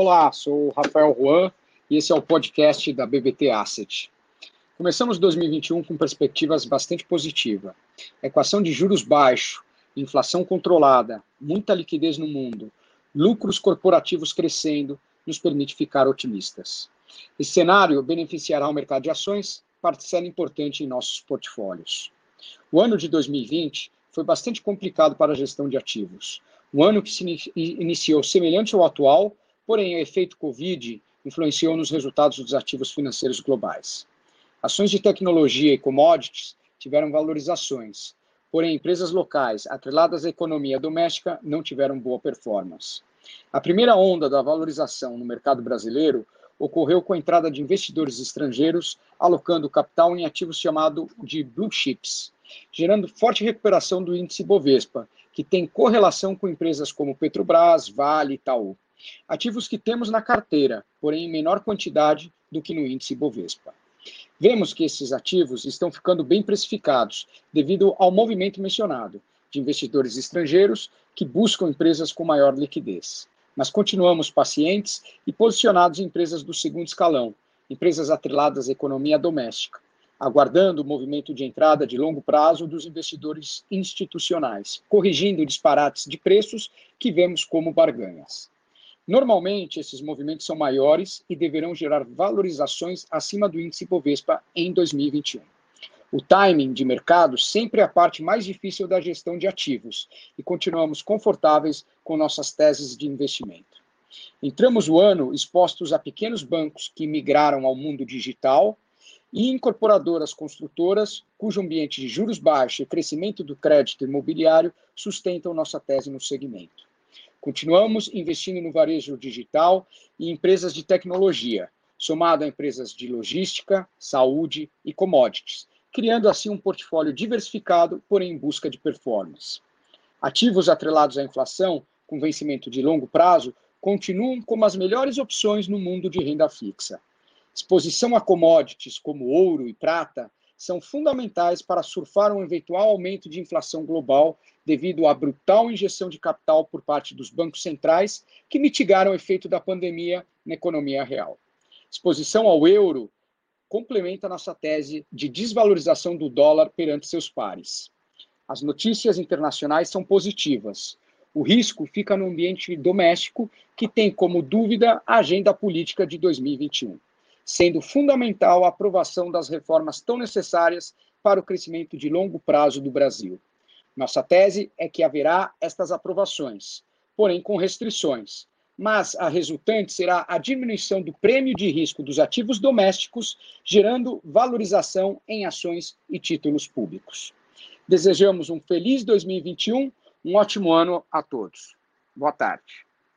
Olá, sou o Rafael Juan e esse é o podcast da BBT Asset. Começamos 2021 com perspectivas bastante positivas. Equação de juros baixo, inflação controlada, muita liquidez no mundo, lucros corporativos crescendo, nos permite ficar otimistas. Esse cenário beneficiará o mercado de ações, parcela importante em nossos portfólios. O ano de 2020 foi bastante complicado para a gestão de ativos. Um ano que se iniciou semelhante ao atual, porém o efeito Covid influenciou nos resultados dos ativos financeiros globais. Ações de tecnologia e commodities tiveram valorizações, porém empresas locais atreladas à economia doméstica não tiveram boa performance. A primeira onda da valorização no mercado brasileiro ocorreu com a entrada de investidores estrangeiros alocando capital em ativos chamados de blue chips, gerando forte recuperação do índice Bovespa, que tem correlação com empresas como Petrobras, Vale e Itaú. Ativos que temos na carteira, porém em menor quantidade do que no índice Bovespa. Vemos que esses ativos estão ficando bem precificados devido ao movimento mencionado de investidores estrangeiros que buscam empresas com maior liquidez. Mas continuamos pacientes e posicionados em empresas do segundo escalão, empresas atreladas à economia doméstica, aguardando o movimento de entrada de longo prazo dos investidores institucionais, corrigindo disparates de preços que vemos como barganhas. Normalmente, esses movimentos são maiores e deverão gerar valorizações acima do índice Bovespa em 2021. O timing de mercado sempre é a parte mais difícil da gestão de ativos e continuamos confortáveis com nossas teses de investimento. Entramos o ano expostos a pequenos bancos que migraram ao mundo digital e incorporadoras construtoras, cujo ambiente de juros baixos e crescimento do crédito imobiliário sustentam nossa tese no segmento. Continuamos investindo no varejo digital e empresas de tecnologia, somado a empresas de logística, saúde e commodities, criando assim um portfólio diversificado, porém em busca de performance. Ativos atrelados à inflação, com vencimento de longo prazo, continuam como as melhores opções no mundo de renda fixa. Exposição a commodities como ouro e prata são fundamentais para surfar um eventual aumento de inflação global devido à brutal injeção de capital por parte dos bancos centrais que mitigaram o efeito da pandemia na economia real. Exposição ao euro complementa nossa tese de desvalorização do dólar perante seus pares. As notícias internacionais são positivas. O risco fica no ambiente doméstico, que tem como dúvida a agenda política de 2021 sendo fundamental a aprovação das reformas tão necessárias para o crescimento de longo prazo do Brasil. Nossa tese é que haverá estas aprovações, porém com restrições, mas a resultante será a diminuição do prêmio de risco dos ativos domésticos, gerando valorização em ações e títulos públicos. Desejamos um feliz 2021, um ótimo ano a todos. Boa tarde.